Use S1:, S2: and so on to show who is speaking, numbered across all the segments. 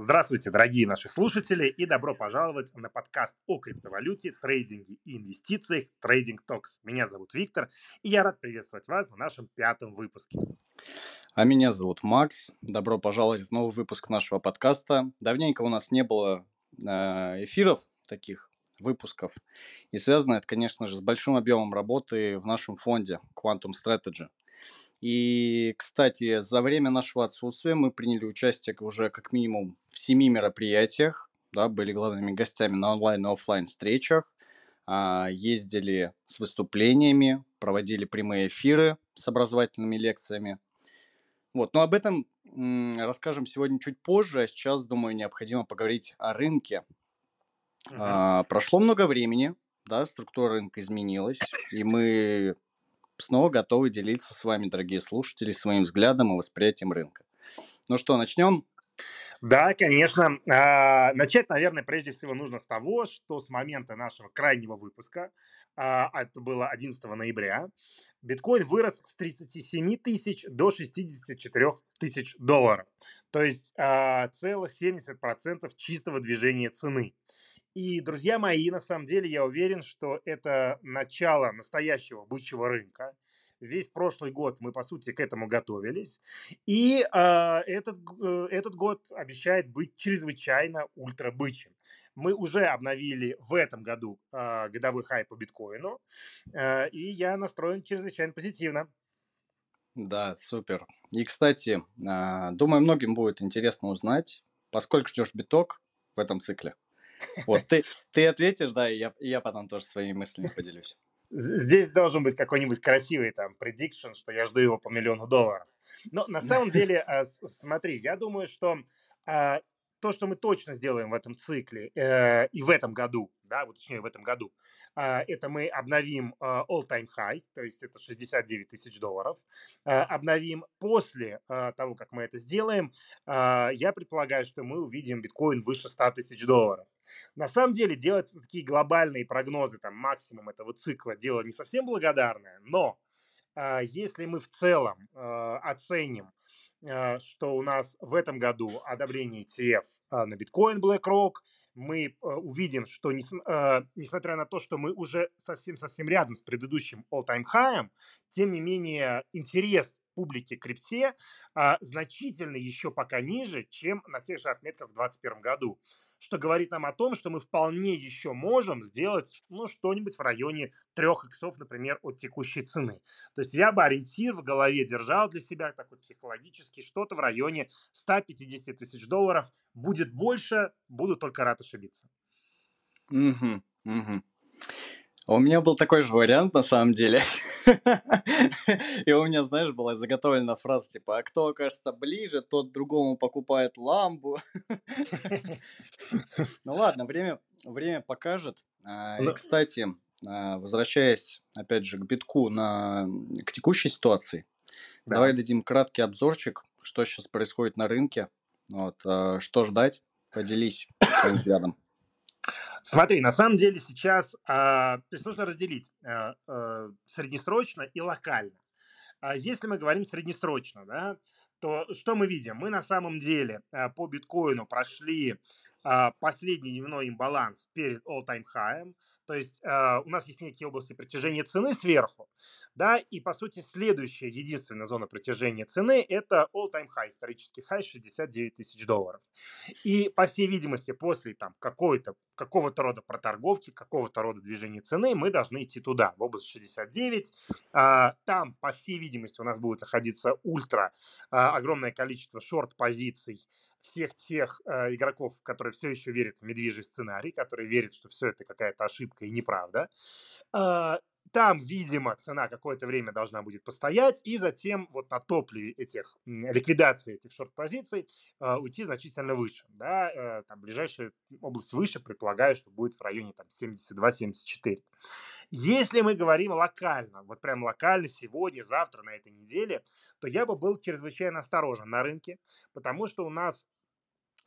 S1: Здравствуйте, дорогие наши слушатели, и добро пожаловать на подкаст о криптовалюте, трейдинге и инвестициях Trading Talks. Меня зовут Виктор, и я рад приветствовать вас на нашем пятом выпуске.
S2: А меня зовут Макс. Добро пожаловать в новый выпуск нашего подкаста. Давненько у нас не было э, эфиров таких выпусков. И связано это, конечно же, с большим объемом работы в нашем фонде Quantum Strategy. И, кстати, за время нашего отсутствия мы приняли участие уже как минимум в семи мероприятиях, да, были главными гостями на онлайн и офлайн встречах, а, ездили с выступлениями, проводили прямые эфиры с образовательными лекциями. Вот, но об этом расскажем сегодня чуть позже, а сейчас, думаю, необходимо поговорить о рынке. Uh-huh. Прошло много времени, да, структура рынка изменилась, и мы снова готовы делиться с вами, дорогие слушатели, своим взглядом и восприятием рынка. Ну что, начнем?
S1: Да, конечно. А, начать, наверное, прежде всего нужно с того, что с момента нашего крайнего выпуска, а, это было 11 ноября, биткоин вырос с 37 тысяч до 64 тысяч долларов. То есть а, целых 70% чистого движения цены. И, друзья мои, на самом деле я уверен, что это начало настоящего бычьего рынка. Весь прошлый год мы, по сути, к этому готовились. И э, этот, э, этот год обещает быть чрезвычайно ультрабычим. Мы уже обновили в этом году э, годовой хай по биткоину, э, и я настроен чрезвычайно позитивно.
S2: Да, супер. И, кстати, думаю, многим будет интересно узнать, поскольку ждешь биток в этом цикле. Вот, ты, ты ответишь, да, и я, и я потом тоже своими мыслями поделюсь.
S1: Здесь должен быть какой-нибудь красивый там prediction, что я жду его по миллиону долларов. Но на самом деле, а, смотри, я думаю, что а, то, что мы точно сделаем в этом цикле э, и в этом году, да, вот точнее в этом году, э, это мы обновим э, all-time high, то есть это 69 тысяч долларов, э, обновим после э, того, как мы это сделаем, э, я предполагаю, что мы увидим биткоин выше 100 тысяч долларов. На самом деле делать такие глобальные прогнозы, там максимум этого цикла, дело не совсем благодарное, но э, если мы в целом э, оценим что у нас в этом году одобрение ETF а, на биткоин BlackRock. Мы э, увидим, что несмотря на то, что мы уже совсем-совсем рядом с предыдущим all-time high, тем не менее интерес публики крипте а, значительно еще пока ниже, чем на тех же отметках в 2021 году что говорит нам о том, что мы вполне еще можем сделать ну, что-нибудь в районе 3 иксов, например, от текущей цены. То есть я бы ориентир в голове держал для себя такой психологический, что-то в районе 150 тысяч долларов. Будет больше, буду только рад ошибиться.
S2: Угу, угу. У меня был такой же вариант на самом деле. И у меня, знаешь, была заготовлена фраза типа, а кто окажется ближе, тот другому покупает ламбу. Ну ладно, время, время покажет. А, и, кстати, а, возвращаясь, опять же, к битку, на, к текущей ситуации, да. давай дадим краткий обзорчик, что сейчас происходит на рынке, вот, а, что ждать, поделись своим взглядом.
S1: Смотри, на самом деле сейчас, а, то есть нужно разделить а, а, среднесрочно и локально. А если мы говорим среднесрочно, да, то что мы видим? Мы на самом деле а, по биткоину прошли последний дневной имбаланс перед all-time high, то есть а, у нас есть некие области притяжения цены сверху, да, и по сути следующая единственная зона притяжения цены это all-time high, исторический хай 69 тысяч долларов. И по всей видимости после там какой-то какого-то рода проторговки, какого-то рода движения цены мы должны идти туда, в область 69. А, там по всей видимости у нас будет находиться ультра огромное количество шорт-позиций всех тех э, игроков, которые все еще верят в медвежий сценарий, которые верят, что все это какая-то ошибка и неправда. Э, там, видимо, цена какое-то время должна будет постоять, и затем вот на топливе этих, ликвидации этих шорт-позиций э, уйти значительно выше. Да? Э, там ближайшая область выше, предполагаю, что будет в районе там 72-74. Если мы говорим локально, вот прям локально сегодня, завтра, на этой неделе, то я бы был чрезвычайно осторожен на рынке, потому что у нас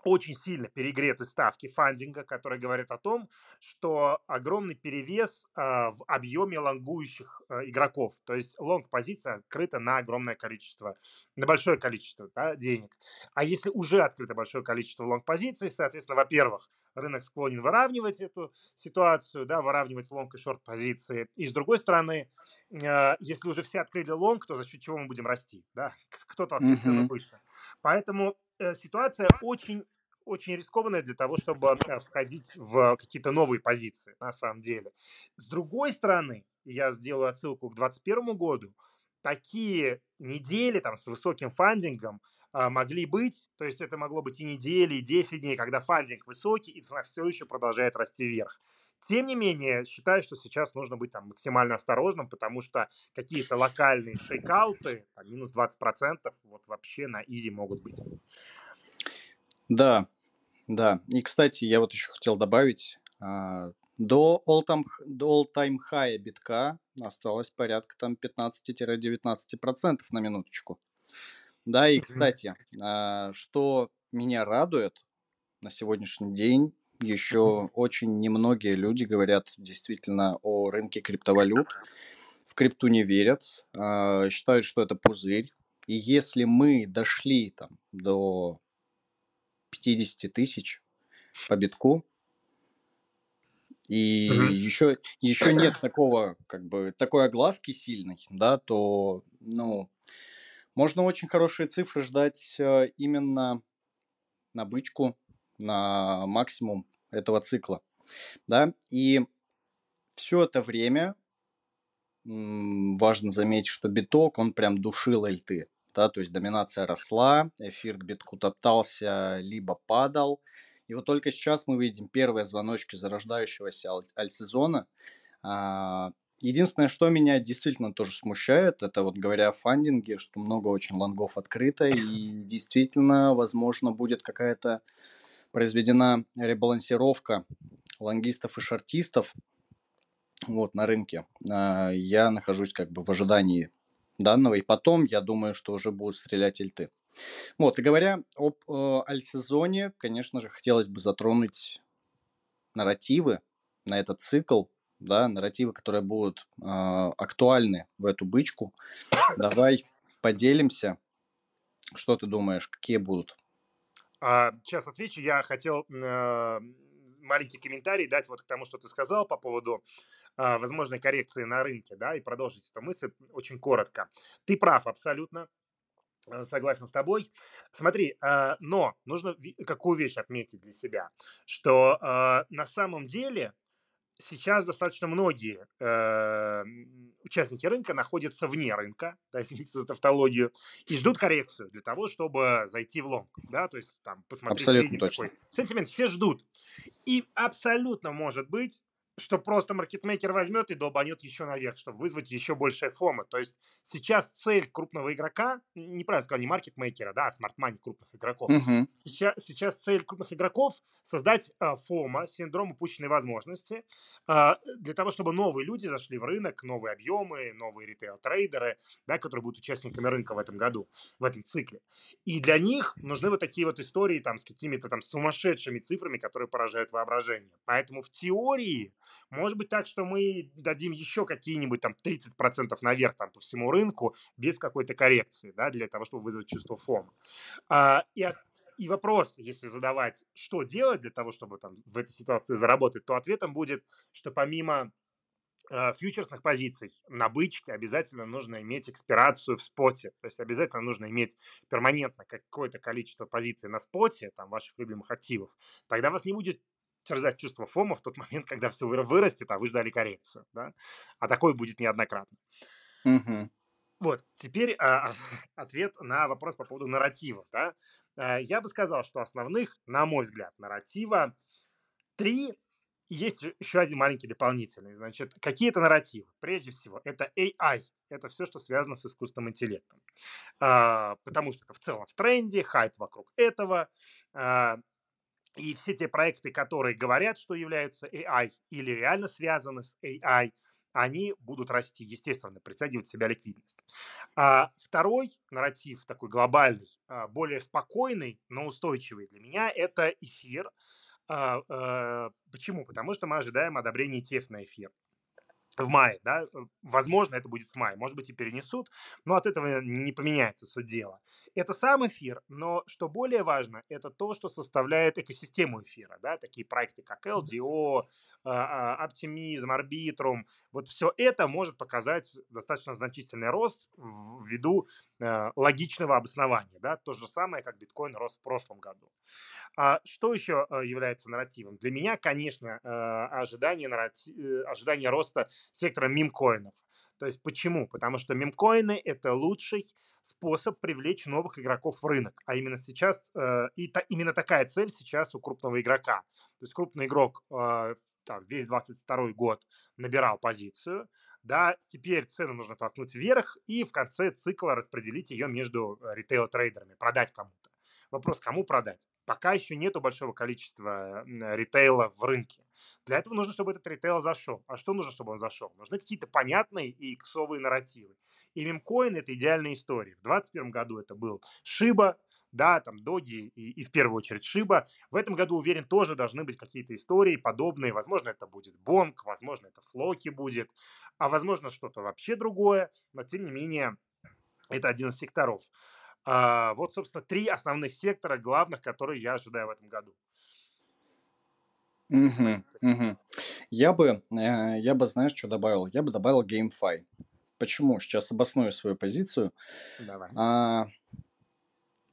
S1: очень сильно перегреты ставки фандинга, которые говорят о том, что огромный перевес э, в объеме лонгующих э, игроков. То есть лонг-позиция открыта на огромное количество, на большое количество да, денег. А если уже открыто большое количество лонг-позиций, соответственно, во-первых, рынок склонен выравнивать эту ситуацию, да, выравнивать лонг и шорт позиции. И с другой стороны, э, если уже все открыли лонг, то за счет чего мы будем расти, да? Кто-то открыл цену выше. Поэтому э, ситуация очень очень рискованная для того, чтобы э, входить в какие-то новые позиции, на самом деле. С другой стороны, я сделаю отсылку к 2021 году, такие недели там с высоким фандингом а, могли быть, то есть это могло быть и недели, и 10 дней, когда фандинг высокий, и цена все еще продолжает расти вверх. Тем не менее, считаю, что сейчас нужно быть там максимально осторожным, потому что какие-то локальные шейкауты, там, минус 20%, вот вообще на изи могут быть.
S2: Да, да. И, кстати, я вот еще хотел добавить, а, до all-time, all-time high битка осталось порядка там 15-19% на минуточку. Да, и, кстати, а, что меня радует на сегодняшний день, еще очень немногие люди говорят действительно о рынке криптовалют, в крипту не верят, а, считают, что это пузырь. И если мы дошли там до 50 тысяч по битку, и еще, еще нет такого, как бы, такой огласки сильной, да, то, ну, можно очень хорошие цифры ждать э, именно на бычку, на максимум этого цикла. Да? И все это время важно заметить, что биток, он прям душил альты. Да, то есть доминация росла, эфир к битку топтался, либо падал. И вот только сейчас мы видим первые звоночки зарождающегося аль-сезона. А, Единственное, что меня действительно тоже смущает, это вот говоря о фандинге, что много очень лонгов открыто, и действительно, возможно, будет какая-то произведена ребалансировка лонгистов и шартистов вот, на рынке. А, я нахожусь как бы в ожидании данного, и потом я думаю, что уже будут стрелять ильты. Вот, и говоря об э, альсезоне, конечно же, хотелось бы затронуть нарративы на этот цикл, да, нарративы, которые будут э, актуальны в эту бычку. Давай поделимся. Что ты думаешь, какие будут?
S1: А, сейчас отвечу. Я хотел э, маленький комментарий дать вот к тому, что ты сказал по поводу э, возможной коррекции на рынке, да, и продолжить эту мысль очень коротко. Ты прав абсолютно согласен с тобой. Смотри, но нужно какую вещь отметить для себя, что на самом деле сейчас достаточно многие э, участники рынка находятся вне рынка, да, извините за тавтологию, и ждут коррекцию для того, чтобы зайти в лонг, да, то есть там посмотреть
S2: абсолютно точно.
S1: такой сентимент, все ждут. И абсолютно может быть, что просто маркетмейкер возьмет и долбанет еще наверх, чтобы вызвать еще большее фома. То есть сейчас цель крупного игрока, неправильно сказал, не маркетмейкера, да, а смарт-мани крупных игроков.
S2: Uh-huh.
S1: Сейчас, сейчас цель крупных игроков создать э, фома, синдром упущенной возможности, э, для того, чтобы новые люди зашли в рынок, новые объемы, новые ритейл-трейдеры, да, которые будут участниками рынка в этом году, в этом цикле. И для них нужны вот такие вот истории там с какими-то там сумасшедшими цифрами, которые поражают воображение. Поэтому в теории может быть так, что мы дадим еще какие-нибудь там 30% наверх там, по всему рынку без какой-то коррекции, да, для того, чтобы вызвать чувство фома. А, и, и вопрос, если задавать, что делать для того, чтобы там в этой ситуации заработать, то ответом будет, что помимо э, фьючерсных позиций на бычке обязательно нужно иметь экспирацию в споте. То есть обязательно нужно иметь перманентно какое-то количество позиций на споте, там, ваших любимых активов. Тогда вас не будет терзать чувство фома в тот момент, когда все вырастет, а вы ждали коррекцию, да? А такое будет неоднократно.
S2: Угу.
S1: Вот, теперь а, ответ на вопрос по поводу нарративов, да? А, я бы сказал, что основных, на мой взгляд, нарратива три, есть еще один маленький дополнительный. Значит, какие это нарративы? Прежде всего, это AI. Это все, что связано с искусственным интеллектом. А, потому что это в целом в тренде, хайп вокруг этого. А, и все те проекты, которые говорят, что являются AI или реально связаны с AI, они будут расти, естественно, притягивать в себя ликвидность. А второй нарратив, такой глобальный, а, более спокойный, но устойчивый для меня, это эфир. А, а, почему? Потому что мы ожидаем одобрения ETF на эфир в мае, да, э, возможно, это будет в мае, может быть, и перенесут, но от этого не поменяется суть дела. Это сам эфир, но что более важно, это то, что составляет экосистему эфира, да, такие проекты, как LDO, а, Optimism, Arbitrum, вот все это может показать достаточно значительный рост ввиду э, логичного обоснования, да, то же самое, как биткоин рос в прошлом году. А что еще э, является нарративом? Для меня, конечно, ожидание, нарратив, ожидание роста сектора мемкоинов. То есть почему? Потому что мемкоины – это лучший способ привлечь новых игроков в рынок. А именно сейчас, э, и та, именно такая цель сейчас у крупного игрока. То есть крупный игрок э, там, весь 22 год набирал позицию, да, теперь цену нужно толкнуть вверх и в конце цикла распределить ее между э, ритейл-трейдерами, продать кому-то. Вопрос, кому продать? Пока еще нету большого количества ритейла в рынке. Для этого нужно, чтобы этот ритейл зашел. А что нужно, чтобы он зашел? Нужны какие-то понятные и иксовые нарративы. И мемкоин – это идеальная история. В 2021 году это был Шиба, да, там Доги и, и в первую очередь Шиба. В этом году, уверен, тоже должны быть какие-то истории подобные. Возможно, это будет Бонг, возможно, это Флоки будет, а возможно, что-то вообще другое. Но, тем не менее, это один из секторов. А, вот, собственно, три основных сектора главных, которые я ожидаю в этом году.
S2: Угу, угу. Я бы, э, я бы, знаешь, что добавил? Я бы добавил GameFi. Почему? Сейчас обосную свою позицию.
S1: Давай.
S2: А,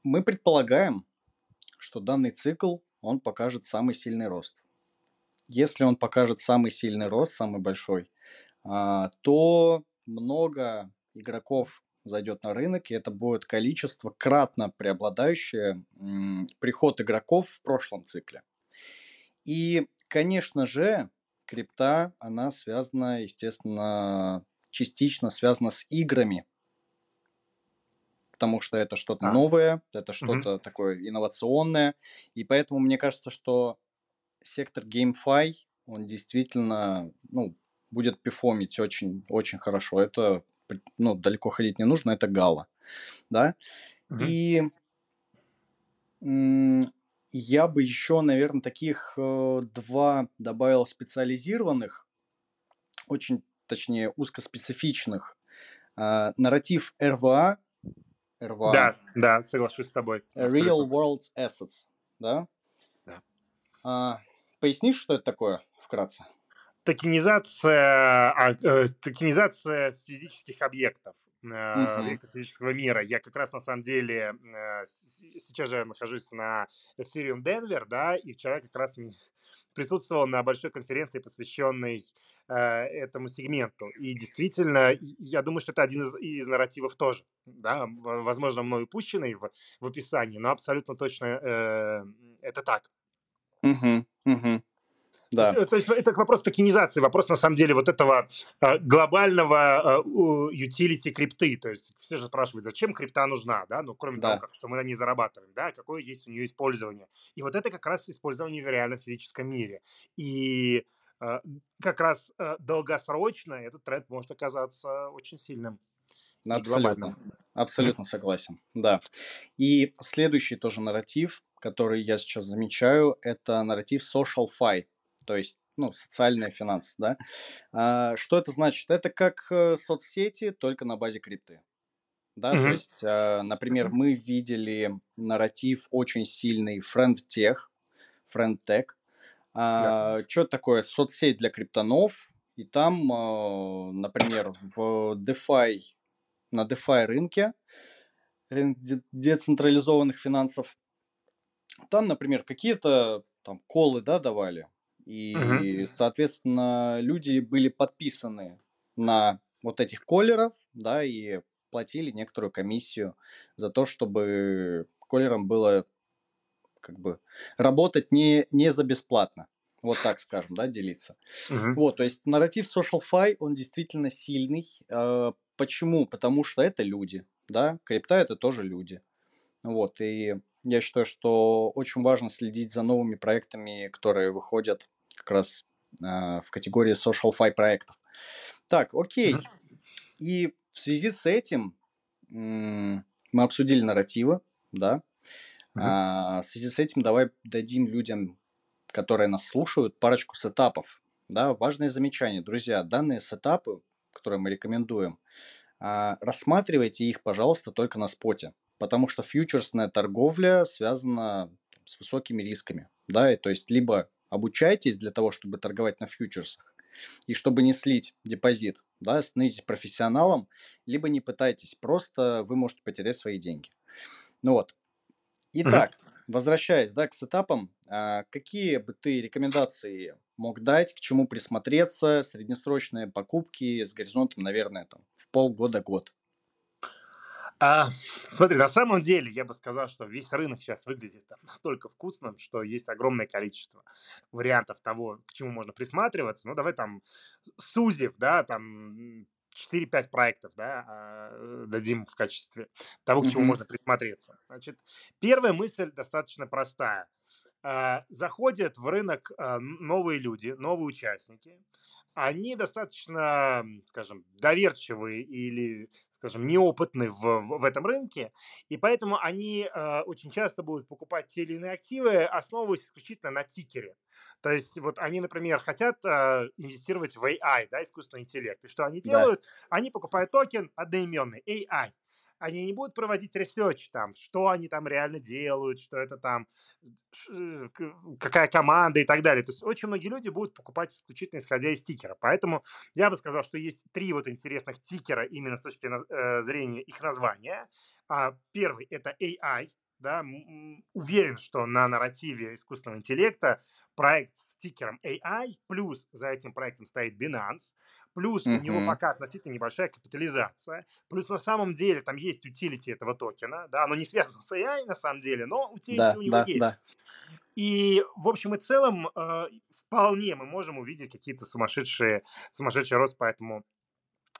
S2: мы предполагаем, что данный цикл, он покажет самый сильный рост. Если он покажет самый сильный рост, самый большой, а, то много игроков зайдет на рынок, и это будет количество кратно преобладающее приход игроков в прошлом цикле. И, конечно же, крипта, она связана, естественно, частично связана с играми, потому что это что-то а. новое, это что-то угу. такое инновационное, и поэтому мне кажется, что сектор GameFi, он действительно, ну, будет пифомить очень, очень хорошо. Это ну, далеко ходить не нужно, это гала, да. Угу. И я бы еще, наверное, таких э, два добавил специализированных, очень, точнее, узкоспецифичных. Э, нарратив РВА.
S1: РВА. Да, да, соглашусь с тобой.
S2: Real World Assets, да?
S1: Да.
S2: А, пояснишь, что это такое вкратце?
S1: Токенизация, а, э, токенизация физических объектов объектов физического мира. Я как раз на самом деле э, сейчас же нахожусь на Ethereum Denver, да, и вчера как раз присутствовал на большой конференции, посвященной э, этому сегменту. И действительно, я думаю, что это один из, из нарративов тоже, да, возможно, мной упущенный в, в описании, но абсолютно точно э, это так.
S2: Угу, угу. Да.
S1: То есть это вопрос токенизации, вопрос на самом деле вот этого э, глобального utility крипты. То есть все же спрашивают, зачем крипта нужна, да, ну кроме да. того, как, что мы на ней зарабатываем, да, какое есть у нее использование. И вот это как раз использование в реальном физическом мире. И э, как раз э, долгосрочно этот тренд может оказаться очень сильным.
S2: Абсолютно. Абсолютно согласен, да. И следующий тоже нарратив, который я сейчас замечаю, это нарратив social fi то есть ну, социальные финансы, да. А, что это значит? Это как э, соцсети, только на базе крипты. Да, mm-hmm. то есть, а, например, мы видели нарратив очень сильный FriendTech, FriendTech. А, yeah. Что такое? Соцсеть для криптонов. И там, а, например, в DeFi, на DeFi рынке, рынок децентрализованных финансов, там, например, какие-то там колы, да, давали и, угу. соответственно, люди были подписаны на вот этих колеров, да, и платили некоторую комиссию за то, чтобы колерам было как бы работать не, не за бесплатно. Вот так скажем, да, делиться. Uh-huh. Вот, то есть нарратив Social Fi, он действительно сильный. Э, почему? Потому что это люди, да, крипта это тоже люди. Вот, и я считаю, что очень важно следить за новыми проектами, которые выходят как раз э, в категории social fi проектов. Так, окей. И в связи с этим мы обсудили нарративы, да. А, в связи с этим давай дадим людям, которые нас слушают, парочку сетапов. Да, важное замечание. Друзья, данные сетапы, которые мы рекомендуем, а, рассматривайте их, пожалуйста, только на споте. Потому что фьючерсная торговля связана с высокими рисками. Да, и то есть либо обучайтесь для того, чтобы торговать на фьючерсах, и чтобы не слить депозит, да, становитесь профессионалом, либо не пытайтесь, просто вы можете потерять свои деньги. Ну вот. Итак, mm-hmm. возвращаясь, да, к сетапам, а, какие бы ты рекомендации мог дать, к чему присмотреться, среднесрочные покупки с горизонтом, наверное, там, в полгода-год?
S1: А, смотри, на самом деле я бы сказал, что весь рынок сейчас выглядит там, настолько вкусным, что есть огромное количество вариантов того, к чему можно присматриваться. Ну, давай там сузив, да, там 4-5 проектов, да, а, дадим в качестве того, к чему mm-hmm. можно присмотреться. Значит, первая мысль достаточно простая. А, заходят в рынок а, новые люди, новые участники, они достаточно, скажем, доверчивые или, скажем, неопытны в, в этом рынке, и поэтому они э, очень часто будут покупать те или иные активы, основываясь исключительно на тикере. То есть вот они, например, хотят э, инвестировать в AI, да, искусственный интеллект. И что они делают? Да. Они покупают токен одноименный AI они не будут проводить research там, что они там реально делают, что это там, какая команда и так далее. То есть очень многие люди будут покупать исключительно исходя из тикера. Поэтому я бы сказал, что есть три вот интересных тикера именно с точки э, зрения их названия. А, первый – это AI, да, уверен, что на нарративе искусственного интеллекта проект с тикером AI, плюс за этим проектом стоит Binance, плюс mm-hmm. у него пока относительно небольшая капитализация, плюс на самом деле там есть утилити этого токена, да, оно не связано с AI на самом деле, но утилити да, у него да, есть. Да. И в общем и целом э, вполне мы можем увидеть какие-то сумасшедшие, сумасшедший рост по этому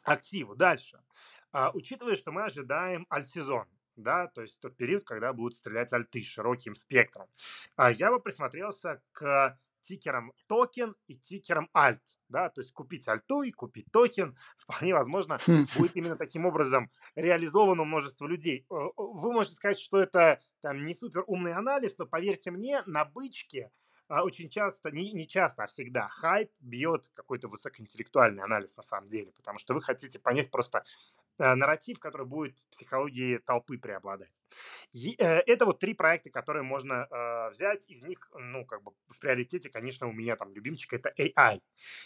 S1: активу. Дальше. Э, учитывая, что мы ожидаем альсезон, да, то есть тот период, когда будут стрелять альты широким спектром. А я бы присмотрелся к тикером токен и тикером ALT, да, то есть купить альту и купить токен, вполне возможно, хм. будет именно таким образом реализовано множество людей. Э, вы можете сказать, что это там не супер умный анализ, но поверьте мне, на бычке а, очень часто, не, не часто, а всегда хайп бьет какой-то высокоинтеллектуальный анализ на самом деле, потому что вы хотите понять просто нарратив, который будет в психологии толпы преобладать. И, э, это вот три проекта, которые можно э, взять. Из них, ну, как бы в приоритете, конечно, у меня там любимчик это AI.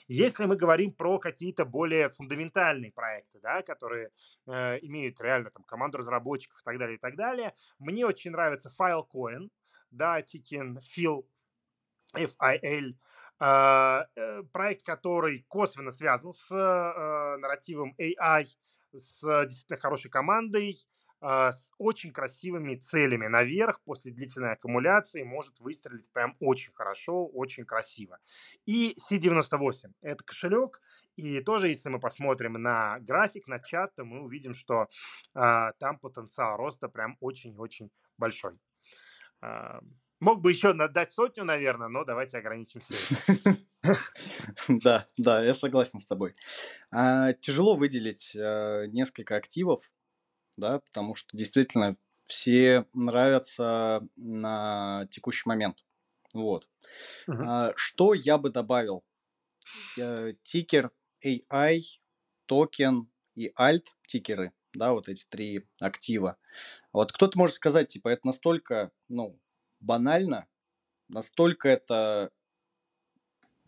S1: Если мы говорим про какие-то более фундаментальные проекты, да, которые э, имеют реально там команду разработчиков и так далее, и так далее, мне очень нравится Filecoin, да, Tikin Phil FIL, а, э, проект, который косвенно связан с э, нарративом AI, с действительно хорошей командой, а, с очень красивыми целями наверх после длительной аккумуляции может выстрелить прям очень хорошо, очень красиво. И C98 – это кошелек, и тоже, если мы посмотрим на график, на чат, то мы увидим, что э, там потенциал роста прям очень-очень большой. Э, Мог бы еще дать сотню, наверное, но давайте ограничимся.
S2: Да, да, я согласен с тобой. А, тяжело выделить а, несколько активов, да, потому что действительно все нравятся на текущий момент. Вот. А, что я бы добавил? Тикер AI, токен и альт тикеры, да, вот эти три актива. Вот кто-то может сказать, типа, это настолько, ну, банально, настолько это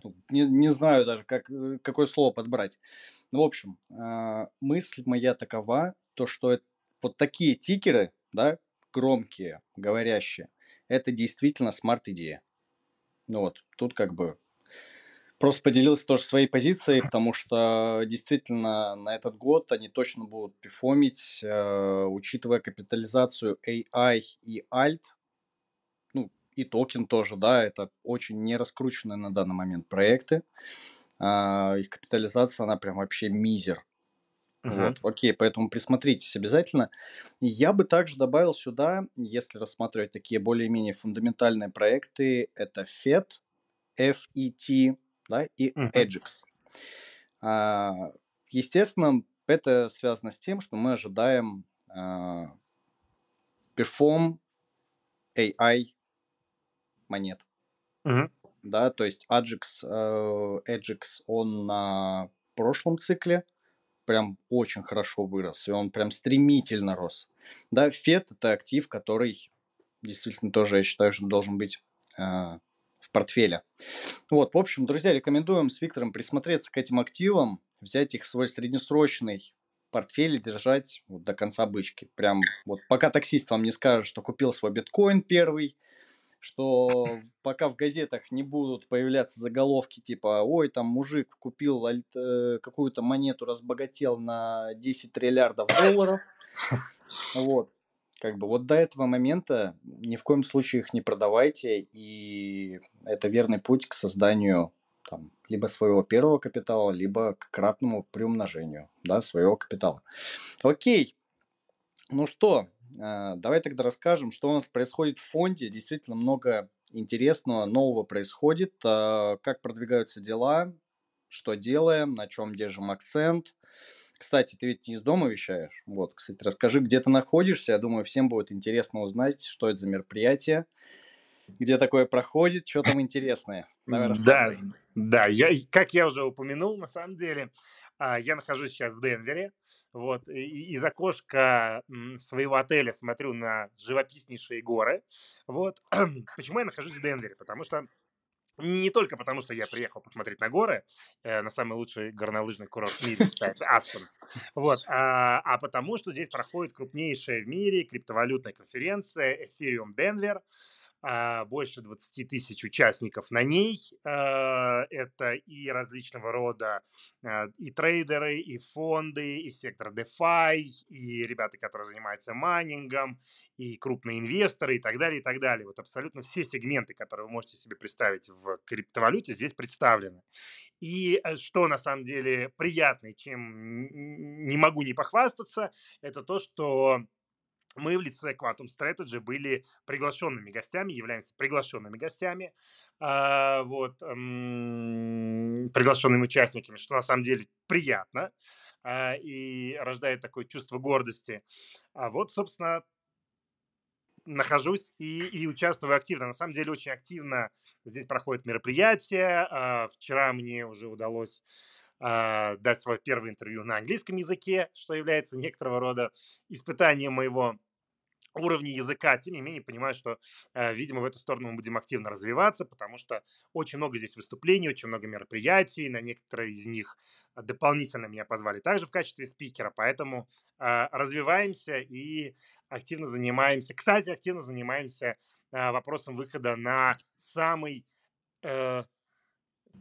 S2: ну, не, не знаю даже, как, э, какое слово подбрать. Ну, в общем, э, мысль моя такова, то, что это, вот такие тикеры, да, громкие, говорящие, это действительно смарт-идея. Ну вот, тут как бы просто поделился тоже своей позицией, потому что действительно на этот год они точно будут пифомить, э, учитывая капитализацию AI и Alt, и токен тоже, да, это очень не раскрученные на данный момент проекты. А, их капитализация, она прям вообще мизер. Uh-huh. Вот, окей, поэтому присмотритесь обязательно. Я бы также добавил сюда, если рассматривать такие более-менее фундаментальные проекты, это FET, FET, да, и uh-huh. А, естественно, это связано с тем, что мы ожидаем а, perform AI монет.
S1: Мгм.
S2: Да, то есть Ajax, э, Ajax, он на прошлом цикле прям очень хорошо вырос, и он прям стремительно рос. Да, FED это актив, который действительно тоже, я считаю, что должен быть э, в портфеле. Вот, в общем, друзья, рекомендуем с Виктором присмотреться к этим активам, взять их в свой среднесрочный портфель и держать вот до конца бычки. Прям вот пока таксист вам не скажет, что купил свой биткоин первый, что пока в газетах не будут появляться заголовки типа «Ой, там мужик купил э, какую-то монету, разбогател на 10 триллиардов долларов». Вот. Как бы вот до этого момента ни в коем случае их не продавайте, и это верный путь к созданию там, либо своего первого капитала, либо к кратному приумножению да, своего капитала. Окей. Ну что, давай тогда расскажем, что у нас происходит в фонде. Действительно много интересного, нового происходит. А, как продвигаются дела, что делаем, на чем держим акцент. Кстати, ты ведь не из дома вещаешь. Вот, кстати, расскажи, где ты находишься. Я думаю, всем будет интересно узнать, что это за мероприятие, где такое проходит, что там интересное.
S1: Давай да, да, я, как я уже упомянул, на самом деле, а, я нахожусь сейчас в Денвере. Вот, и из окошка своего отеля смотрю на живописнейшие горы. Вот. Почему я нахожусь в Денвере? Потому что не только потому, что я приехал посмотреть на горы, э, на самый лучший горнолыжный курорт в мире, считается, Аспен, вот, а, а потому, что здесь проходит крупнейшая в мире криптовалютная конференция Ethereum Denver, а, больше 20 тысяч участников на ней. А, это и различного рода а, и трейдеры, и фонды, и сектор DeFi, и ребята, которые занимаются майнингом, и крупные инвесторы, и так далее, и так далее. Вот абсолютно все сегменты, которые вы можете себе представить в криптовалюте, здесь представлены. И э, что на самом деле приятно, чем не могу не похвастаться, это то, что мы в лице Quantum Strategy были приглашенными гостями, являемся приглашенными гостями, э, вот, приглашенными участниками, что на самом деле приятно э, и рождает такое чувство гордости. А вот, собственно, нахожусь и, и участвую активно. На самом деле очень активно здесь проходят мероприятия. Э, вчера мне уже удалось э, дать свое первое интервью на английском языке, что является некоторого рода испытанием моего уровне языка, тем не менее понимаю, что, э, видимо, в эту сторону мы будем активно развиваться, потому что очень много здесь выступлений, очень много мероприятий, на некоторые из них дополнительно меня позвали также в качестве спикера, поэтому э, развиваемся и активно занимаемся. Кстати, активно занимаемся э, вопросом выхода на самый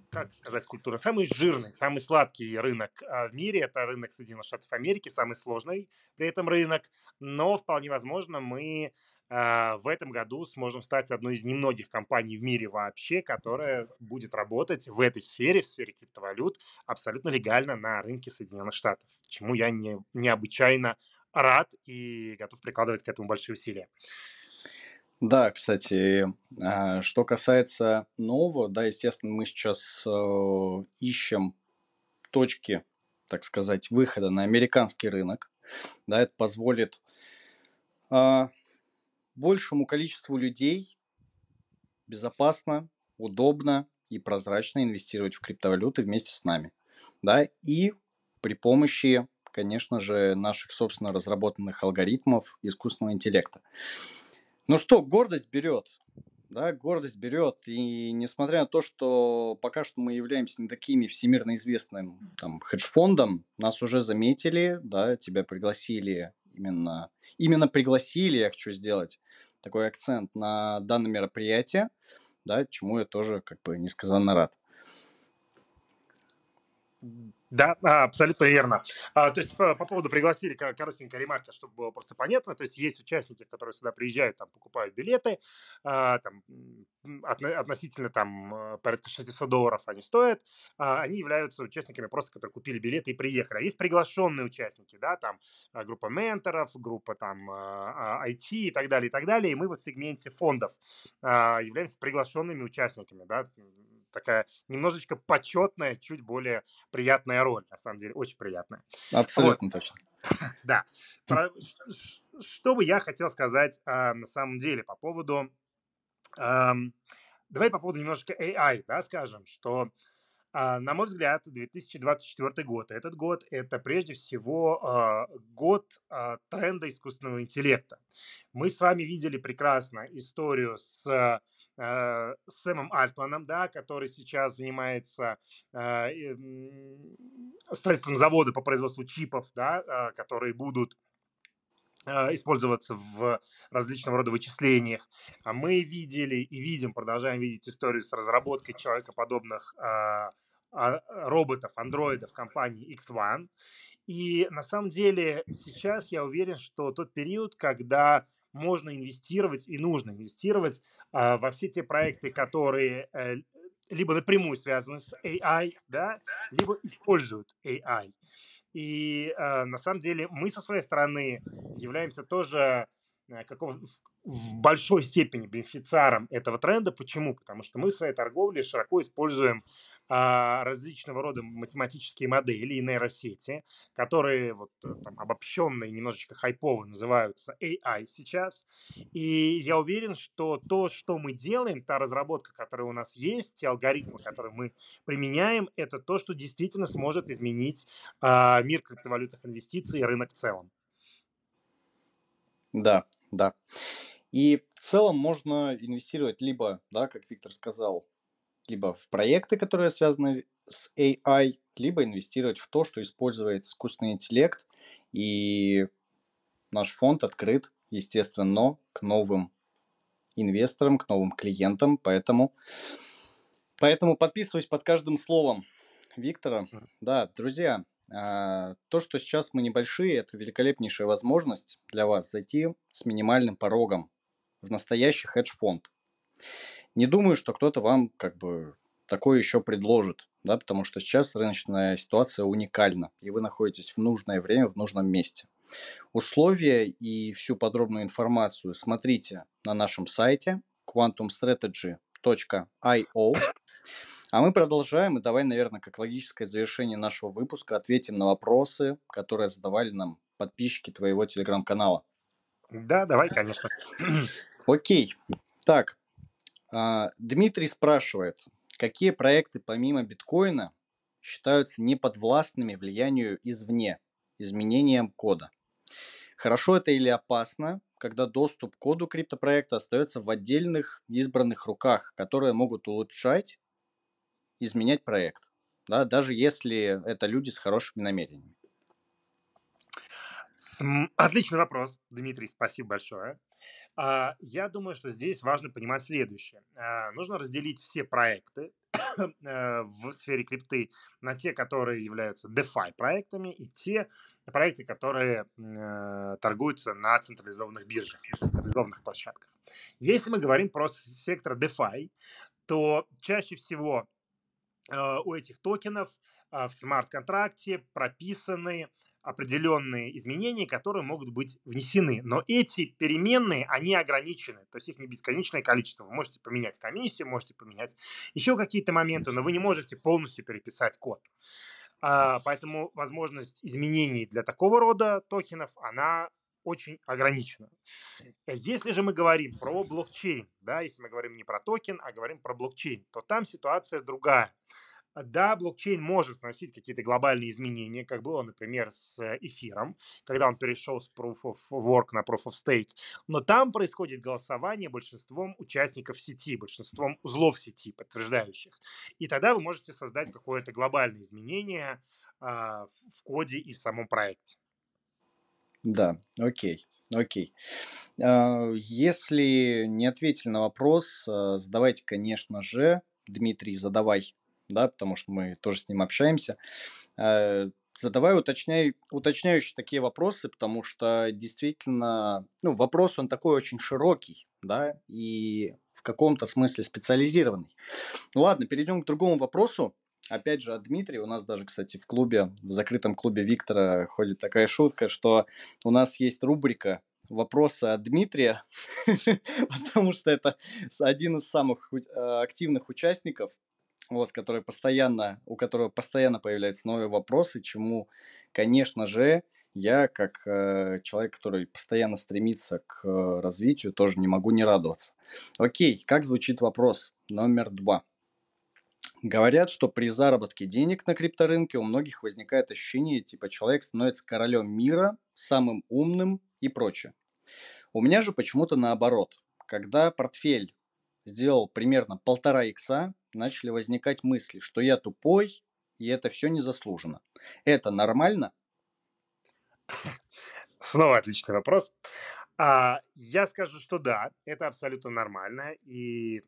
S1: как сказать, культура, самый жирный, самый сладкий рынок а, в мире. Это рынок Соединенных Штатов Америки, самый сложный при этом рынок. Но вполне возможно, мы а, в этом году сможем стать одной из немногих компаний в мире вообще, которая будет работать в этой сфере, в сфере криптовалют, абсолютно легально на рынке Соединенных Штатов, чему я не, необычайно рад и готов прикладывать к этому большие усилия.
S2: Да, кстати, а, что касается нового, да, естественно, мы сейчас э, ищем точки, так сказать, выхода на американский рынок. Да, это позволит а, большему количеству людей безопасно, удобно и прозрачно инвестировать в криптовалюты вместе с нами. Да, и при помощи, конечно же, наших собственно разработанных алгоритмов искусственного интеллекта. Ну что, гордость берет. Да, гордость берет. И несмотря на то, что пока что мы являемся не такими всемирно известным там, хедж-фондом, нас уже заметили, да, тебя пригласили именно, именно пригласили, я хочу сделать такой акцент на данное мероприятие, да, чему я тоже как бы несказанно рад.
S1: Да, а, абсолютно верно. А, то есть по, по поводу пригласили коротенькая ремарка, чтобы было просто понятно. То есть есть участники, которые сюда приезжают, там покупают билеты, а, там, отно, относительно там порядка 600 долларов они стоят. Они являются участниками просто, которые купили билеты и приехали. А есть приглашенные участники, да, там группа менторов, группа там IT и так далее, и так далее. И мы вот в сегменте фондов являемся приглашенными участниками, да, такая немножечко почетная, чуть более приятная роль, на самом деле, очень приятная.
S2: Абсолютно вот. точно.
S1: Да. Что бы я хотел сказать а, на самом деле по поводу... Давай по поводу немножечко AI, да, скажем, что на мой взгляд, 2024 год. Этот год – это прежде всего а, год а, тренда искусственного интеллекта. Мы с вами видели прекрасно историю с Сэмом Альтманом, да, который сейчас занимается строительством завода по производству чипов, да, которые будут использоваться в различного рода вычислениях. А мы видели и видим, продолжаем видеть историю с разработкой человекоподобных а, роботов, андроидов компании X1. И на самом деле сейчас я уверен, что тот период, когда можно инвестировать и нужно инвестировать а, во все те проекты, которые э, либо напрямую связаны с AI, да, либо используют AI. И э, на самом деле мы со своей стороны являемся тоже э, какого, в большой степени бенефициаром этого тренда. Почему? Потому что мы в своей торговле широко используем различного рода математические модели и нейросети, которые вот э, там обобщенные, немножечко хайпово называются AI сейчас. И я уверен, что то, что мы делаем, та разработка, которая у нас есть, те алгоритмы, которые мы применяем, это то, что действительно сможет изменить а, мир криптовалютных инвестиций и рынок в целом.
S2: Да, да. И в целом можно инвестировать либо, да, как Виктор сказал, либо в проекты, которые связаны с AI, либо инвестировать в то, что использует искусственный интеллект. И наш фонд открыт, естественно, к новым инвесторам, к новым клиентам. Поэтому, поэтому подписываюсь под каждым словом Виктора. Да, друзья, а, то, что сейчас мы небольшие, это великолепнейшая возможность для вас зайти с минимальным порогом в настоящий хедж-фонд. Не думаю, что кто-то вам как бы такое еще предложит, да, потому что сейчас рыночная ситуация уникальна, и вы находитесь в нужное время, в нужном месте. Условия и всю подробную информацию смотрите на нашем сайте quantumstrategy.io. А мы продолжаем, и давай, наверное, как логическое завершение нашего выпуска ответим на вопросы, которые задавали нам подписчики твоего телеграм-канала.
S1: Да, давай, конечно.
S2: Окей. Так, Дмитрий спрашивает, какие проекты помимо биткоина считаются неподвластными влиянию извне, изменением кода? Хорошо это или опасно, когда доступ к коду криптопроекта остается в отдельных избранных руках, которые могут улучшать, изменять проект, да, даже если это люди с хорошими намерениями?
S1: Отличный вопрос, Дмитрий, спасибо большое. А, я думаю, что здесь важно понимать следующее. А, нужно разделить все проекты э, в сфере крипты на те, которые являются DeFi проектами, и те проекты, которые э, торгуются на централизованных биржах, централизованных площадках. Если мы говорим про сектор DeFi, то чаще всего э, у этих токенов в смарт-контракте прописаны определенные изменения, которые могут быть внесены. Но эти переменные, они ограничены, то есть их не бесконечное количество. Вы можете поменять комиссию, можете поменять еще какие-то моменты, но вы не можете полностью переписать код. А, поэтому возможность изменений для такого рода токенов, она очень ограничена. Если же мы говорим про блокчейн, да, если мы говорим не про токен, а говорим про блокчейн, то там ситуация другая. Да, блокчейн может вносить какие-то глобальные изменения, как было, например, с э, эфиром, когда он перешел с Proof of Work на Proof of Stake. Но там происходит голосование большинством участников сети, большинством узлов сети, подтверждающих. И тогда вы можете создать какое-то глобальное изменение а, в коде и в самом проекте.
S2: Да, окей. Окей. А, если не ответили на вопрос, а, задавайте, конечно же, Дмитрий, задавай да, потому что мы тоже с ним общаемся. Э, задавай уточняй, уточняющие такие вопросы, потому что действительно, ну, вопрос он такой очень широкий, да, и в каком-то смысле специализированный. Ну ладно, перейдем к другому вопросу. Опять же, от Дмитрия, у нас даже, кстати, в клубе, в закрытом клубе Виктора ходит такая шутка, что у нас есть рубрика вопросы от Дмитрия, потому что это один из самых э, активных участников вот, который постоянно, у которого постоянно появляются новые вопросы, чему, конечно же, я, как э, человек, который постоянно стремится к э, развитию, тоже не могу не радоваться. Окей, как звучит вопрос номер два? Говорят, что при заработке денег на крипторынке у многих возникает ощущение, типа человек становится королем мира, самым умным и прочее. У меня же почему-то наоборот. Когда портфель сделал примерно полтора икса, начали возникать мысли, что я тупой, и это все незаслуженно. Это нормально?
S1: Снова отличный вопрос. А, я скажу, что да, это абсолютно нормально. И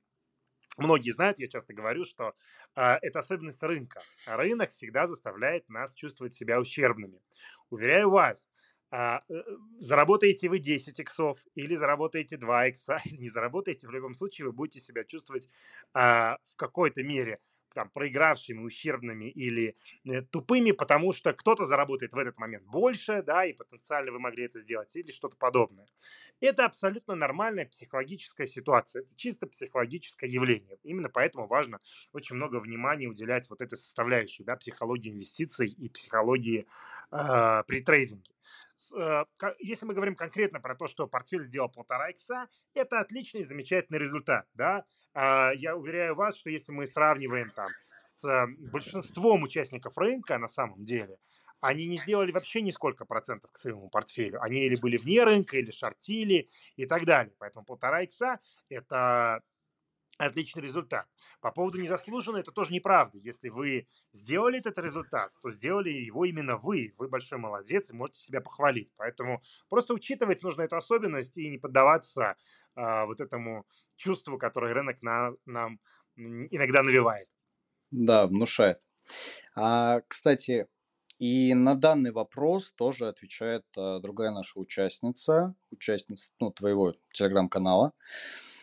S1: многие знают, я часто говорю, что а, это особенность рынка. Рынок всегда заставляет нас чувствовать себя ущербными. Уверяю вас, а, э, заработаете вы 10 иксов или заработаете 2 икса, не заработаете, в любом случае вы будете себя чувствовать а, в какой-то мере там, проигравшими, ущербными или э, тупыми, потому что кто-то заработает в этот момент больше, да, и потенциально вы могли это сделать, или что-то подобное. Это абсолютно нормальная психологическая ситуация, чисто психологическое явление. Именно поэтому важно очень много внимания уделять вот этой составляющей, да, психологии инвестиций и психологии э, при трейдинге. Э, если мы говорим конкретно про то, что портфель сделал полтора икса, это отличный, замечательный результат, да. А, я уверяю вас, что если мы сравниваем там с большинством участников рынка на самом деле, они не сделали вообще нисколько процентов к своему портфелю. Они или были вне рынка, или шортили и так далее. Поэтому полтора икса – это отличный результат. По поводу незаслуженно, это тоже неправда. Если вы сделали этот результат, то сделали его именно вы. Вы большой молодец и можете себя похвалить. Поэтому просто учитывать нужно эту особенность и не поддаваться а, вот этому чувству, которое рынок на, нам иногда навевает.
S2: Да, внушает. А, кстати, и на данный вопрос тоже отвечает а, другая наша участница, участница ну, твоего телеграм-канала. А,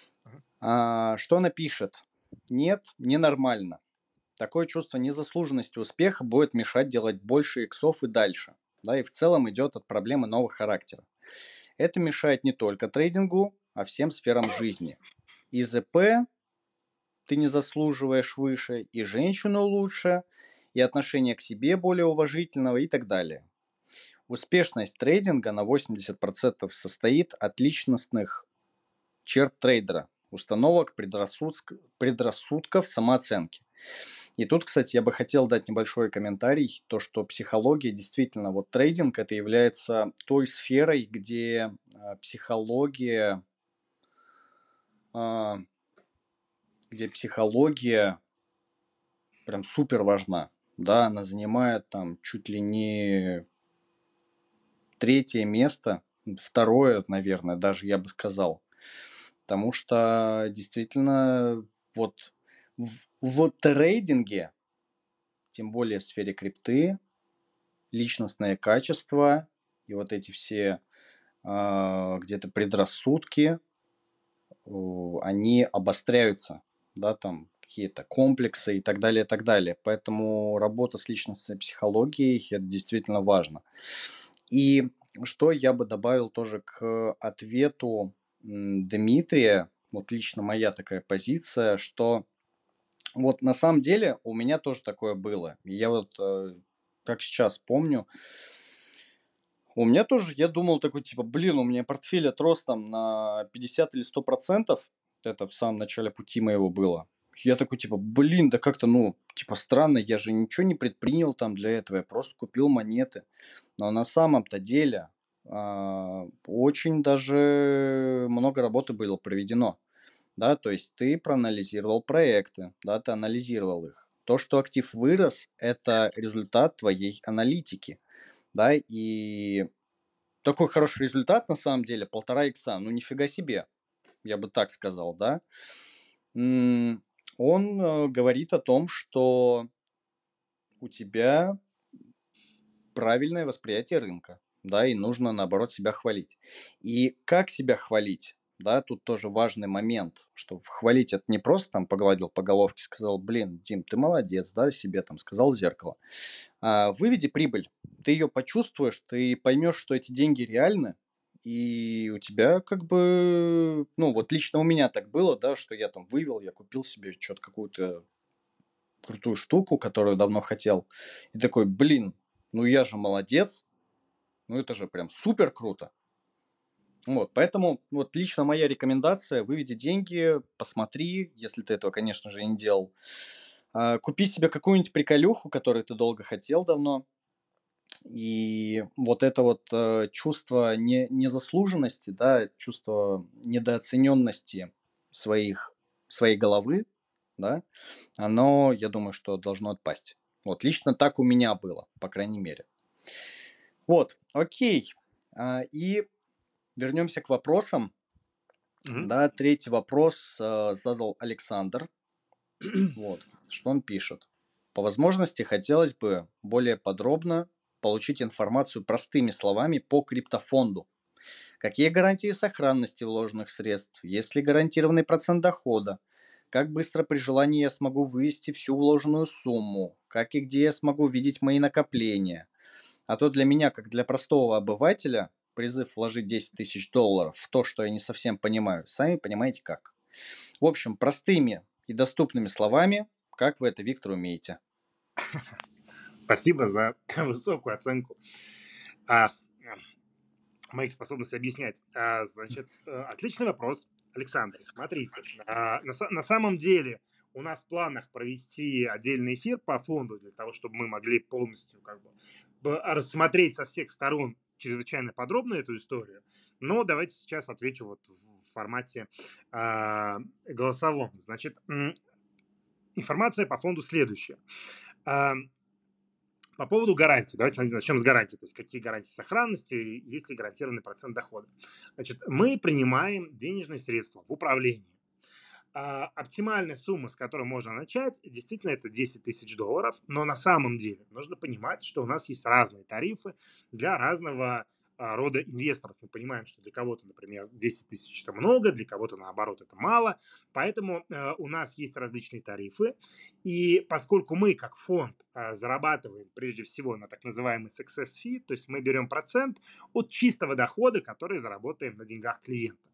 S2: что она пишет? Нет, ненормально. Такое чувство незаслуженности успеха будет мешать делать больше иксов и дальше. Да, и в целом идет от проблемы нового характера. Это мешает не только трейдингу, а всем сферам жизни. И ЗП ты не заслуживаешь выше, и женщину лучше, и отношение к себе более уважительного и так далее. Успешность трейдинга на 80% состоит от личностных черт трейдера, установок, предрассудк, предрассудков, самооценки. И тут, кстати, я бы хотел дать небольшой комментарий, то, что психология действительно, вот трейдинг это является той сферой, где э, психология, э, где психология прям супер важна. Да, она занимает там чуть ли не третье место, второе, наверное, даже я бы сказал. Потому что действительно вот в, в трейдинге, тем более в сфере крипты, личностные качества и вот эти все э, где-то предрассудки, э, они обостряются, да, там какие-то комплексы и так далее, и так далее. Поэтому работа с личностной психологией это действительно важно. И что я бы добавил тоже к ответу Дмитрия, вот лично моя такая позиция, что вот на самом деле у меня тоже такое было. Я вот, э, как сейчас помню, у меня тоже, я думал такой, типа, блин, у меня портфель отрос там на 50 или 100 процентов. Это в самом начале пути моего было. Я такой, типа, блин, да как-то, ну, типа, странно, я же ничего не предпринял там для этого, я просто купил монеты. Но на самом-то деле очень даже много работы было проведено. Да, то есть ты проанализировал проекты, да, ты анализировал их. То, что актив вырос, это результат твоей аналитики. Да, и такой хороший результат на самом деле, полтора икса, ну нифига себе, я бы так сказал, да. Он э, говорит о том, что у тебя правильное восприятие рынка да, и нужно, наоборот, себя хвалить. И как себя хвалить? Да, тут тоже важный момент, что хвалить это не просто там погладил по головке, сказал, блин, Дим, ты молодец, да, себе там сказал в зеркало. А, выведи прибыль, ты ее почувствуешь, ты поймешь, что эти деньги реальны, и у тебя как бы, ну вот лично у меня так было, да, что я там вывел, я купил себе что-то какую-то крутую штуку, которую давно хотел. И такой, блин, ну я же молодец, ну это же прям супер круто. Вот, поэтому вот лично моя рекомендация, выведи деньги, посмотри, если ты этого, конечно же, не делал. А, купи себе какую-нибудь приколюху, которую ты долго хотел давно. И вот это вот э, чувство не, незаслуженности, да, чувство недооцененности своих, своей головы, да, оно, я думаю, что должно отпасть. Вот, лично так у меня было, по крайней мере. Вот, окей. А, и вернемся к вопросам. Mm-hmm. Да, третий вопрос э, задал Александр. вот, что он пишет. По возможности хотелось бы более подробно получить информацию простыми словами по криптофонду. Какие гарантии сохранности вложенных средств? Есть ли гарантированный процент дохода? Как быстро при желании я смогу вывести всю вложенную сумму? Как и где я смогу видеть мои накопления? А то для меня, как для простого обывателя, призыв вложить 10 тысяч долларов в то, что я не совсем понимаю, сами понимаете как. В общем, простыми и доступными словами, как вы это, Виктор, умеете.
S1: Спасибо за высокую оценку а, моих способностей объяснять. А, значит, э, отличный вопрос, Александр. Смотрите, а, на, на самом деле у нас в планах провести отдельный эфир по фонду для того, чтобы мы могли полностью как бы рассмотреть со всех сторон чрезвычайно подробно эту историю. Но давайте сейчас отвечу вот в формате э, голосовом. Значит, информация по фонду следующая. Э, по поводу гарантии, давайте начнем с гарантии, то есть какие гарантии сохранности, есть ли гарантированный процент дохода. Значит, мы принимаем денежные средства в управлении. А, оптимальная сумма, с которой можно начать, действительно это 10 тысяч долларов, но на самом деле нужно понимать, что у нас есть разные тарифы для разного а, рода инвесторов. Мы понимаем, что для кого-то, например, 10 тысяч это много, для кого-то, наоборот, это мало. Поэтому э, у нас есть различные тарифы. И поскольку мы, как фонд, зарабатываем прежде всего на так называемый success fee, то есть мы берем процент от чистого дохода, который заработаем на деньгах клиента.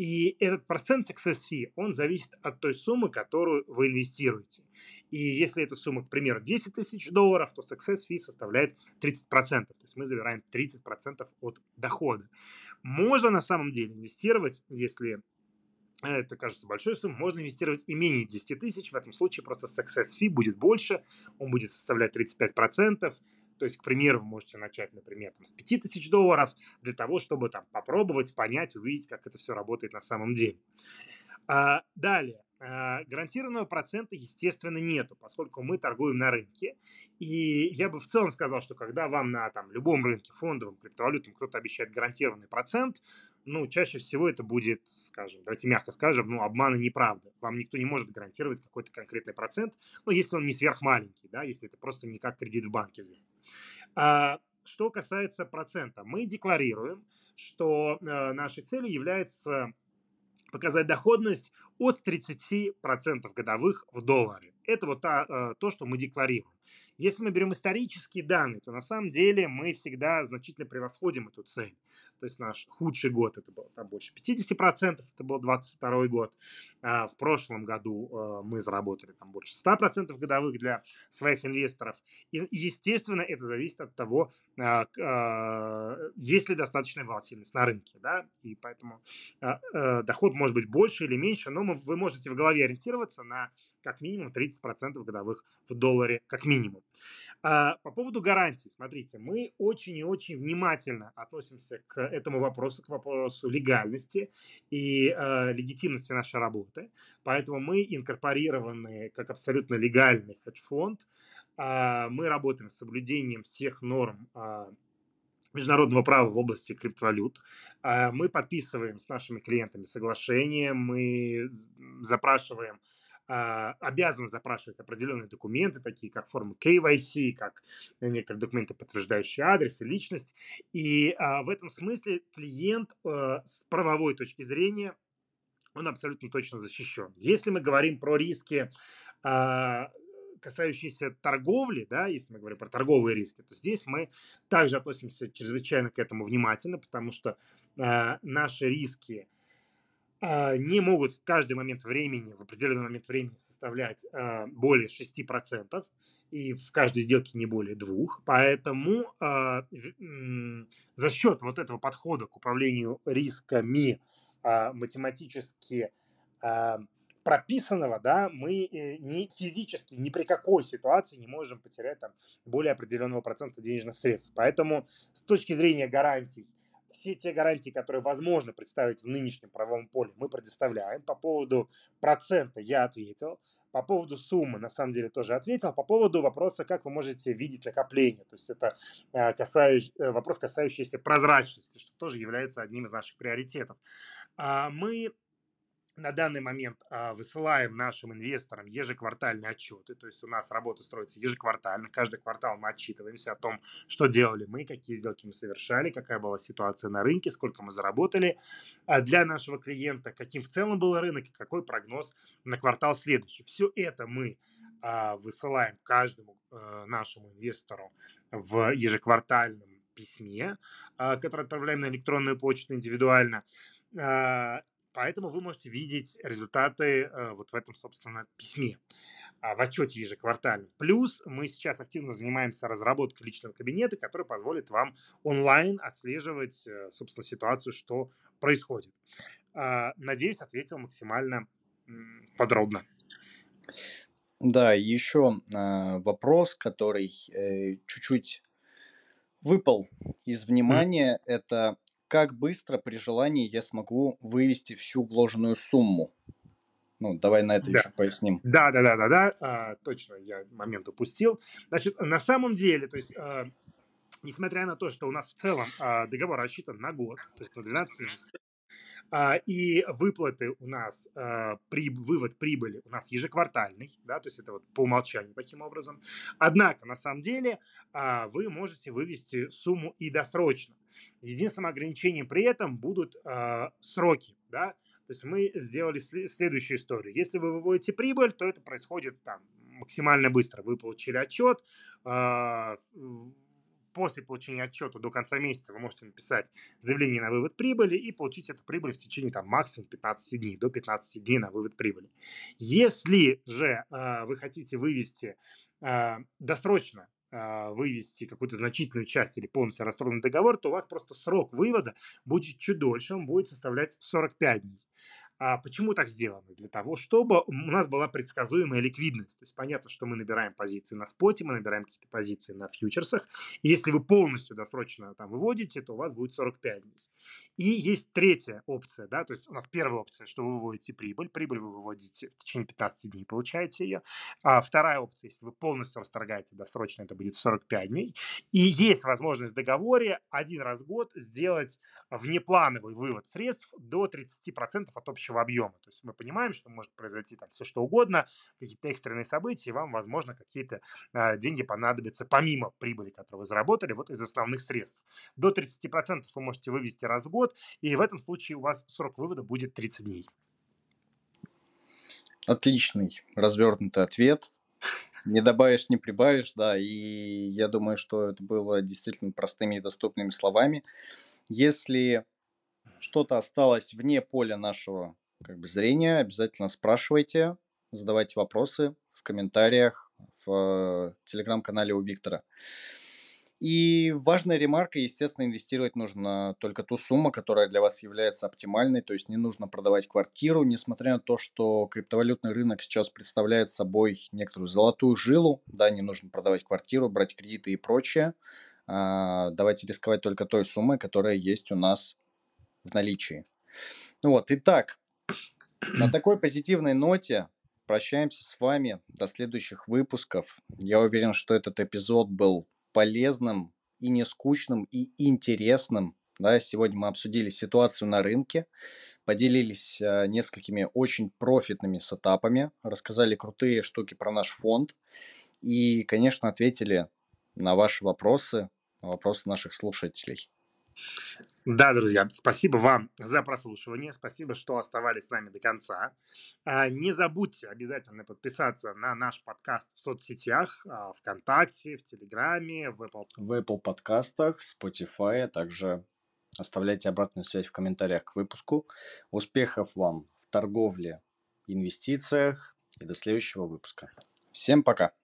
S1: И этот процент success fee, он зависит от той суммы, которую вы инвестируете. И если эта сумма, к примеру, 10 тысяч долларов, то success fee составляет 30%. То есть мы забираем 30% от дохода. Можно на самом деле инвестировать, если это кажется большой суммой, можно инвестировать и менее 10 тысяч. В этом случае просто success fee будет больше, он будет составлять 35%. То есть, к примеру, вы можете начать, например, там, с 5000 долларов для того, чтобы там попробовать, понять, увидеть, как это все работает на самом деле. А, далее. А, гарантированного процента, естественно, нету, поскольку мы торгуем на рынке. И я бы в целом сказал, что когда вам на там, любом рынке, фондовом, криптовалютном, кто-то обещает гарантированный процент, ну, чаще всего это будет, скажем, давайте мягко скажем, ну, обман и неправда. Вам никто не может гарантировать какой-то конкретный процент, ну, если он не сверхмаленький, да, если это просто не как кредит в банке взять. А, что касается процента, мы декларируем, что э, нашей целью является показать доходность от 30% годовых в долларе. Это вот та, э, то, что мы декларируем. Если мы берем исторические данные, то на самом деле мы всегда значительно превосходим эту цель. То есть наш худший год это было там больше 50%, это был 22 год. А в прошлом году э, мы заработали там больше 100% годовых для своих инвесторов. И, естественно, это зависит от того, а, а, есть ли достаточная волатильность на рынке. Да? И поэтому э, доход может быть больше или меньше, но вы можете в голове ориентироваться на как минимум 30% годовых в долларе как минимум. А, по поводу гарантий, смотрите, мы очень и очень внимательно относимся к этому вопросу, к вопросу легальности и э, легитимности нашей работы. Поэтому мы инкорпорированы как абсолютно легальный хедж-фонд. Э, мы работаем с соблюдением всех норм э, международного права в области криптовалют. Мы подписываем с нашими клиентами соглашения, мы запрашиваем а, обязаны запрашивать определенные документы, такие как форма KYC, как некоторые документы, подтверждающие адрес и личность. И а, в этом смысле клиент а, с правовой точки зрения он абсолютно точно защищен. Если мы говорим про риски, а, касающиеся торговли, да, если мы говорим про торговые риски, то здесь мы также относимся чрезвычайно к этому внимательно, потому что э, наши риски не могут в каждый момент времени, в определенный момент времени составлять а, более 6%, и в каждой сделке не более двух. Поэтому а, за счет вот этого подхода к управлению рисками математически прописанного, да, мы э, не физически ни при какой ситуации не можем потерять там более определенного процента денежных средств. Поэтому с точки зрения гарантий все те гарантии, которые возможно представить в нынешнем правовом поле, мы предоставляем. По поводу процента я ответил. По поводу суммы, на самом деле, тоже ответил. По поводу вопроса, как вы можете видеть накопление. То есть это э, касающий, э, вопрос, касающийся прозрачности, что тоже является одним из наших приоритетов. А мы на данный момент а, высылаем нашим инвесторам ежеквартальные отчеты, то есть у нас работа строится ежеквартально, каждый квартал мы отчитываемся о том, что делали мы, какие сделки мы совершали, какая была ситуация на рынке, сколько мы заработали а для нашего клиента, каким в целом был рынок и какой прогноз на квартал следующий. Все это мы а, высылаем каждому а, нашему инвестору в ежеквартальном письме, которое отправляем на электронную почту индивидуально. Поэтому вы можете видеть результаты э, вот в этом, собственно, письме, а, в отчете ежеквартально. Плюс мы сейчас активно занимаемся разработкой личного кабинета, который позволит вам онлайн отслеживать, э, собственно, ситуацию, что происходит. А, надеюсь, ответил максимально подробно.
S2: Да, еще а, вопрос, который э, чуть-чуть выпал из внимания, mm. это как быстро при желании я смогу вывести всю вложенную сумму? Ну, давай на это да. еще поясним.
S1: Да, да, да, да, да, а, точно, я момент упустил. Значит, на самом деле, то есть, а, несмотря на то, что у нас в целом а, договор рассчитан на год, то есть на 12 месяцев, и выплаты у нас, а, при, вывод прибыли у нас ежеквартальный, да, то есть это вот по умолчанию таким образом. Однако, на самом деле, а, вы можете вывести сумму и досрочно. Единственным ограничением при этом будут сроки, да, то есть мы сделали следующую историю. Если вы выводите прибыль, то это происходит там максимально быстро. Вы получили отчет, после получения отчета до конца месяца вы можете написать заявление на вывод прибыли и получить эту прибыль в течение там максимум 15 дней, до 15 дней на вывод прибыли. Если же э, вы хотите вывести э, досрочно э, вывести какую-то значительную часть или полностью расторгнуть договор, то у вас просто срок вывода будет чуть дольше, он будет составлять 45 дней. А почему так сделано? Для того, чтобы у нас была предсказуемая ликвидность. То есть понятно, что мы набираем позиции на споте, мы набираем какие-то позиции на фьючерсах. И если вы полностью досрочно там выводите, то у вас будет 45 дней. И есть третья опция, да, то есть у нас первая опция, что вы выводите прибыль, прибыль вы выводите в течение 15 дней, получаете ее. А вторая опция, если вы полностью расторгаете досрочно, это будет 45 дней. И есть возможность в договоре один раз в год сделать внеплановый вывод средств до 30% от общего объема. То есть мы понимаем, что может произойти там все что угодно, какие-то экстренные события, и вам, возможно, какие-то а, деньги понадобятся помимо прибыли, которую вы заработали, вот из основных средств. До 30% вы можете вывести раз в год, и в этом случае у вас срок вывода будет 30 дней.
S2: Отличный развернутый ответ. Не добавишь, не прибавишь, да, и я думаю, что это было действительно простыми и доступными словами. Если что-то осталось вне поля нашего как бы, зрения, обязательно спрашивайте, задавайте вопросы в комментариях в э, телеграм-канале у Виктора. И важная ремарка, естественно, инвестировать нужно только ту сумму, которая для вас является оптимальной, то есть не нужно продавать квартиру, несмотря на то, что криптовалютный рынок сейчас представляет собой некоторую золотую жилу, да, не нужно продавать квартиру, брать кредиты и прочее. А, давайте рисковать только той суммой, которая есть у нас в наличии. Вот, итак, на такой позитивной ноте прощаемся с вами до следующих выпусков. Я уверен, что этот эпизод был полезным и не скучным, и интересным. Да, сегодня мы обсудили ситуацию на рынке, поделились э, несколькими очень профитными сетапами, рассказали крутые штуки про наш фонд и, конечно, ответили на ваши вопросы, на вопросы наших слушателей.
S1: Да, друзья, спасибо вам за прослушивание, спасибо, что оставались с нами до конца. А, не забудьте обязательно подписаться на наш подкаст в соцсетях, а, ВКонтакте, в Телеграме, в Apple.
S2: В Apple подкастах, Spotify, а также Оставляйте обратную связь в комментариях к выпуску. Успехов вам в торговле, инвестициях и до следующего выпуска. Всем пока!